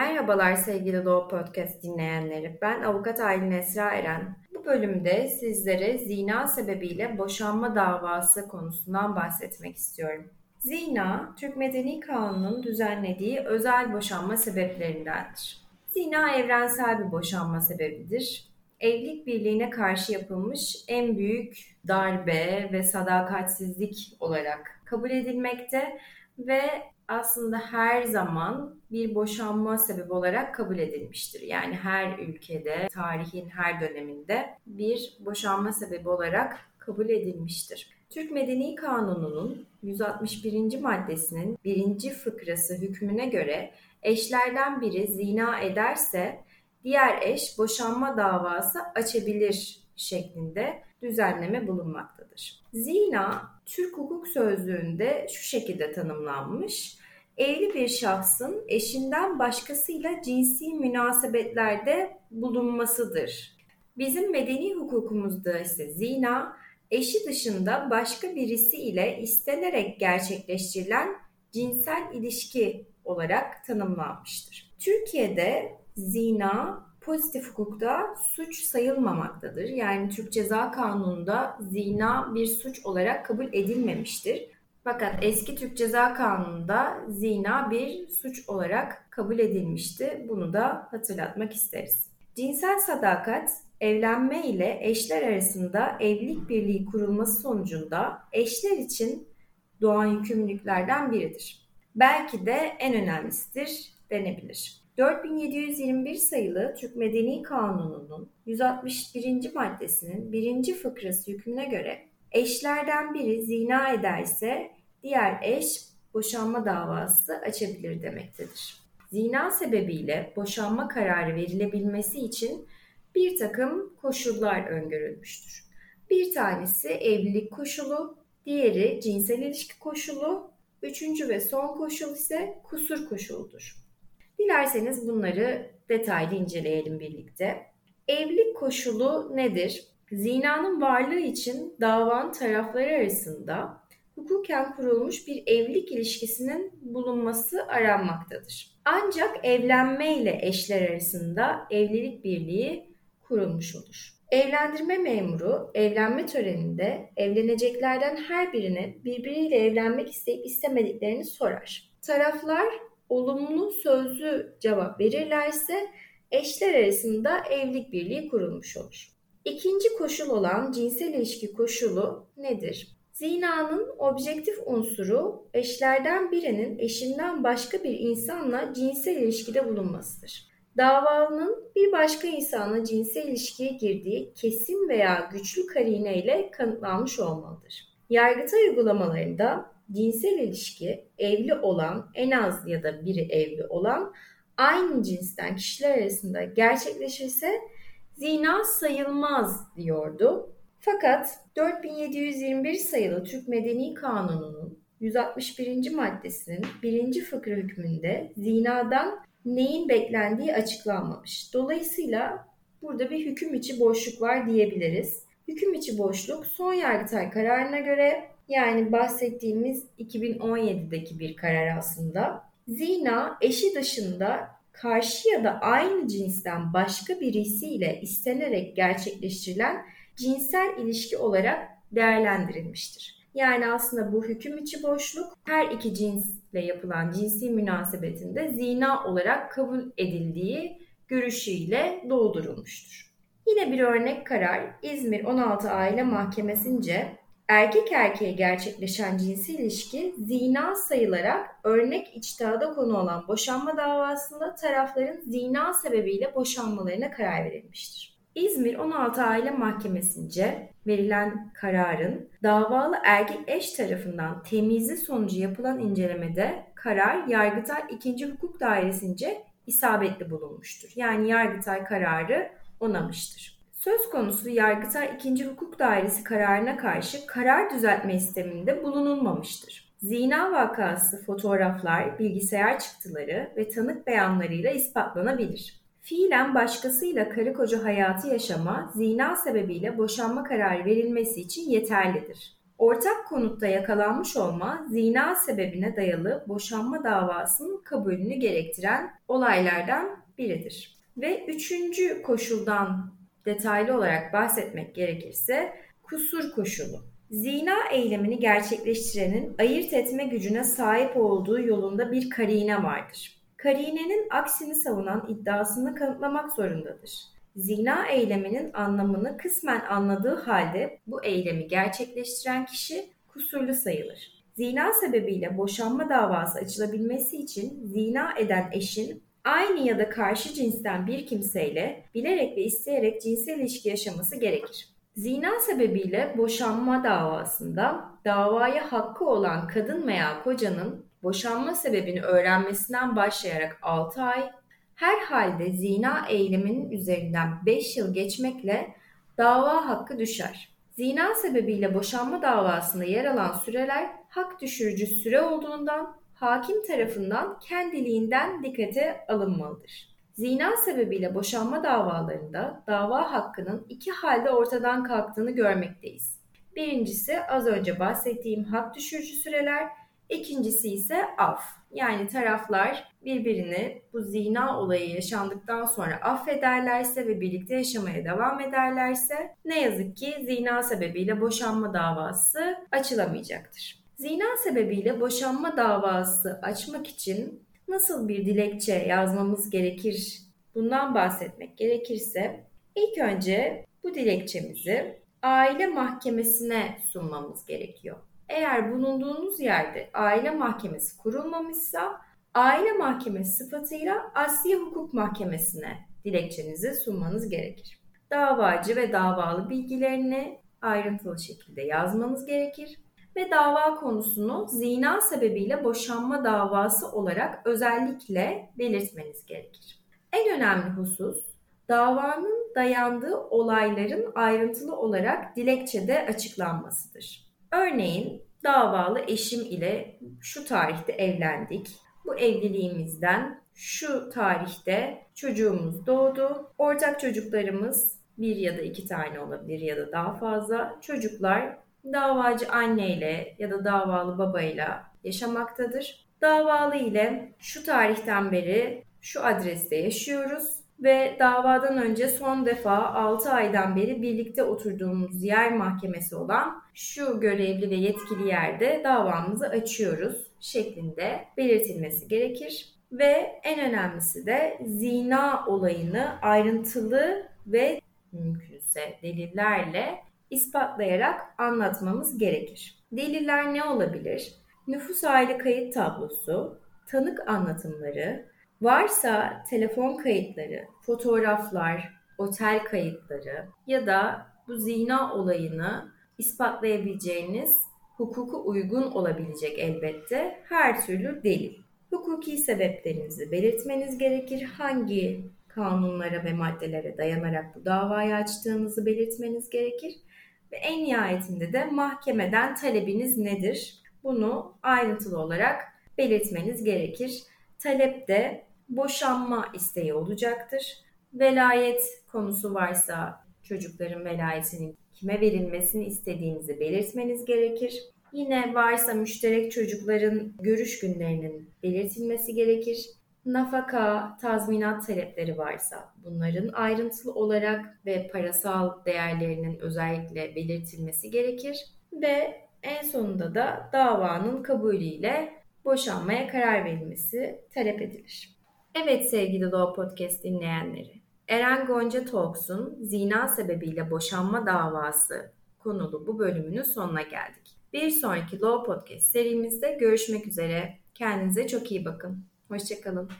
Merhabalar sevgili Doğu Podcast dinleyenleri. Ben avukat Aylin Esra Eren. Bu bölümde sizlere zina sebebiyle boşanma davası konusundan bahsetmek istiyorum. Zina, Türk Medeni Kanunu'nun düzenlediği özel boşanma sebeplerindendir. Zina evrensel bir boşanma sebebidir. Evlilik birliğine karşı yapılmış en büyük darbe ve sadakatsizlik olarak kabul edilmekte ve aslında her zaman bir boşanma sebebi olarak kabul edilmiştir. Yani her ülkede, tarihin her döneminde bir boşanma sebebi olarak kabul edilmiştir. Türk Medeni Kanunu'nun 161. maddesinin birinci fıkrası hükmüne göre eşlerden biri zina ederse diğer eş boşanma davası açabilir şeklinde düzenleme bulunmaktadır. Zina Türk hukuk sözlüğünde şu şekilde tanımlanmış evli bir şahsın eşinden başkasıyla cinsi münasebetlerde bulunmasıdır. Bizim medeni hukukumuzda ise zina, eşi dışında başka birisi ile istenerek gerçekleştirilen cinsel ilişki olarak tanımlanmıştır. Türkiye'de zina pozitif hukukta suç sayılmamaktadır. Yani Türk Ceza Kanunu'nda zina bir suç olarak kabul edilmemiştir. Fakat eski Türk Ceza Kanunu'nda zina bir suç olarak kabul edilmişti. Bunu da hatırlatmak isteriz. Cinsel sadakat evlenme ile eşler arasında evlilik birliği kurulması sonucunda eşler için doğan yükümlülüklerden biridir. Belki de en önemlisidir denebilir. 4721 sayılı Türk Medeni Kanunu'nun 161. maddesinin 1. fıkrası hükmüne göre Eşlerden biri zina ederse diğer eş boşanma davası açabilir demektedir. Zina sebebiyle boşanma kararı verilebilmesi için bir takım koşullar öngörülmüştür. Bir tanesi evlilik koşulu, diğeri cinsel ilişki koşulu, üçüncü ve son koşul ise kusur koşuludur. Dilerseniz bunları detaylı inceleyelim birlikte. Evlilik koşulu nedir? Zinanın varlığı için davan tarafları arasında hukuken kurulmuş bir evlilik ilişkisinin bulunması aranmaktadır. Ancak evlenme ile eşler arasında evlilik birliği kurulmuş olur. Evlendirme memuru evlenme töreninde evleneceklerden her birine birbiriyle evlenmek isteyip istemediklerini sorar. Taraflar olumlu sözlü cevap verirlerse eşler arasında evlilik birliği kurulmuş olur. İkinci koşul olan cinsel ilişki koşulu nedir? Zinanın objektif unsuru eşlerden birinin eşinden başka bir insanla cinsel ilişkide bulunmasıdır. Davalının bir başka insanla cinsel ilişkiye girdiği kesin veya güçlü karine ile kanıtlanmış olmalıdır. Yargıtay uygulamalarında cinsel ilişki evli olan en az ya da biri evli olan aynı cinsten kişiler arasında gerçekleşirse zina sayılmaz diyordu. Fakat 4721 sayılı Türk Medeni Kanunu'nun 161. maddesinin 1. fıkra hükmünde zinadan neyin beklendiği açıklanmamış. Dolayısıyla burada bir hüküm içi boşluk var diyebiliriz. Hüküm içi boşluk son yargıtay kararına göre yani bahsettiğimiz 2017'deki bir karar aslında. Zina eşi dışında karşı ya da aynı cinsten başka birisiyle istenerek gerçekleştirilen cinsel ilişki olarak değerlendirilmiştir. Yani aslında bu hüküm içi boşluk her iki cinsle yapılan cinsi münasebetinde zina olarak kabul edildiği görüşüyle doldurulmuştur. Yine bir örnek karar İzmir 16 Aile Mahkemesi'nce erkek erkeğe gerçekleşen cinsel ilişki zina sayılarak örnek içtihada konu olan boşanma davasında tarafların zina sebebiyle boşanmalarına karar verilmiştir. İzmir 16 Aile Mahkemesi'nce verilen kararın davalı erkek eş tarafından temyizi sonucu yapılan incelemede karar Yargıtay 2. Hukuk Dairesi'nce isabetli bulunmuştur. Yani Yargıtay kararı onamıştır. Söz konusu Yargıtay 2. Hukuk Dairesi kararına karşı karar düzeltme isteminde bulunulmamıştır. Zina vakası fotoğraflar, bilgisayar çıktıları ve tanık beyanlarıyla ispatlanabilir. Fiilen başkasıyla karı koca hayatı yaşama, zina sebebiyle boşanma kararı verilmesi için yeterlidir. Ortak konutta yakalanmış olma, zina sebebine dayalı boşanma davasının kabulünü gerektiren olaylardan biridir. Ve üçüncü koşuldan detaylı olarak bahsetmek gerekirse kusur koşulu. Zina eylemini gerçekleştirenin ayırt etme gücüne sahip olduğu yolunda bir karine vardır. Karinenin aksini savunan iddiasını kanıtlamak zorundadır. Zina eyleminin anlamını kısmen anladığı halde bu eylemi gerçekleştiren kişi kusurlu sayılır. Zina sebebiyle boşanma davası açılabilmesi için zina eden eşin aynı ya da karşı cinsten bir kimseyle bilerek ve isteyerek cinsel ilişki yaşaması gerekir. Zina sebebiyle boşanma davasında davaya hakkı olan kadın veya kocanın boşanma sebebini öğrenmesinden başlayarak 6 ay, her halde zina eyleminin üzerinden 5 yıl geçmekle dava hakkı düşer. Zina sebebiyle boşanma davasında yer alan süreler hak düşürücü süre olduğundan hakim tarafından kendiliğinden dikkate alınmalıdır. Zina sebebiyle boşanma davalarında dava hakkının iki halde ortadan kalktığını görmekteyiz. Birincisi az önce bahsettiğim hak düşürücü süreler, ikincisi ise af. Yani taraflar birbirini bu zina olayı yaşandıktan sonra affederlerse ve birlikte yaşamaya devam ederlerse ne yazık ki zina sebebiyle boşanma davası açılamayacaktır. Zina sebebiyle boşanma davası açmak için nasıl bir dilekçe yazmamız gerekir? Bundan bahsetmek gerekirse ilk önce bu dilekçemizi aile mahkemesine sunmamız gerekiyor. Eğer bulunduğunuz yerde aile mahkemesi kurulmamışsa aile mahkemesi sıfatıyla Asya Hukuk Mahkemesi'ne dilekçenizi sunmanız gerekir. Davacı ve davalı bilgilerini ayrıntılı şekilde yazmanız gerekir ve dava konusunu zina sebebiyle boşanma davası olarak özellikle belirtmeniz gerekir. En önemli husus davanın dayandığı olayların ayrıntılı olarak dilekçede açıklanmasıdır. Örneğin davalı eşim ile şu tarihte evlendik. Bu evliliğimizden şu tarihte çocuğumuz doğdu. Ortak çocuklarımız bir ya da iki tane olabilir ya da daha fazla. Çocuklar davacı anneyle ya da davalı babayla yaşamaktadır. Davalı ile şu tarihten beri şu adreste yaşıyoruz ve davadan önce son defa 6 aydan beri birlikte oturduğumuz yer mahkemesi olan şu görevli ve yetkili yerde davamızı açıyoruz şeklinde belirtilmesi gerekir. Ve en önemlisi de zina olayını ayrıntılı ve mümkünse delillerle ispatlayarak anlatmamız gerekir. Deliller ne olabilir? Nüfus aile kayıt tablosu, tanık anlatımları, varsa telefon kayıtları, fotoğraflar, otel kayıtları ya da bu zina olayını ispatlayabileceğiniz hukuku uygun olabilecek elbette her türlü delil. Hukuki sebeplerinizi belirtmeniz gerekir. Hangi kanunlara ve maddelere dayanarak bu davayı açtığınızı belirtmeniz gerekir ve en nihayetinde de mahkemeden talebiniz nedir? Bunu ayrıntılı olarak belirtmeniz gerekir. Talep de boşanma isteği olacaktır. Velayet konusu varsa çocukların velayetinin kime verilmesini istediğinizi belirtmeniz gerekir. Yine varsa müşterek çocukların görüş günlerinin belirtilmesi gerekir nafaka, tazminat talepleri varsa bunların ayrıntılı olarak ve parasal değerlerinin özellikle belirtilmesi gerekir ve en sonunda da davanın kabulüyle boşanmaya karar verilmesi talep edilir. Evet sevgili Law Podcast dinleyenleri, Eren Gonca Talks'un zina sebebiyle boşanma davası konulu bu bölümünün sonuna geldik. Bir sonraki Law Podcast serimizde görüşmek üzere. Kendinize çok iyi bakın. Hoşçakalın.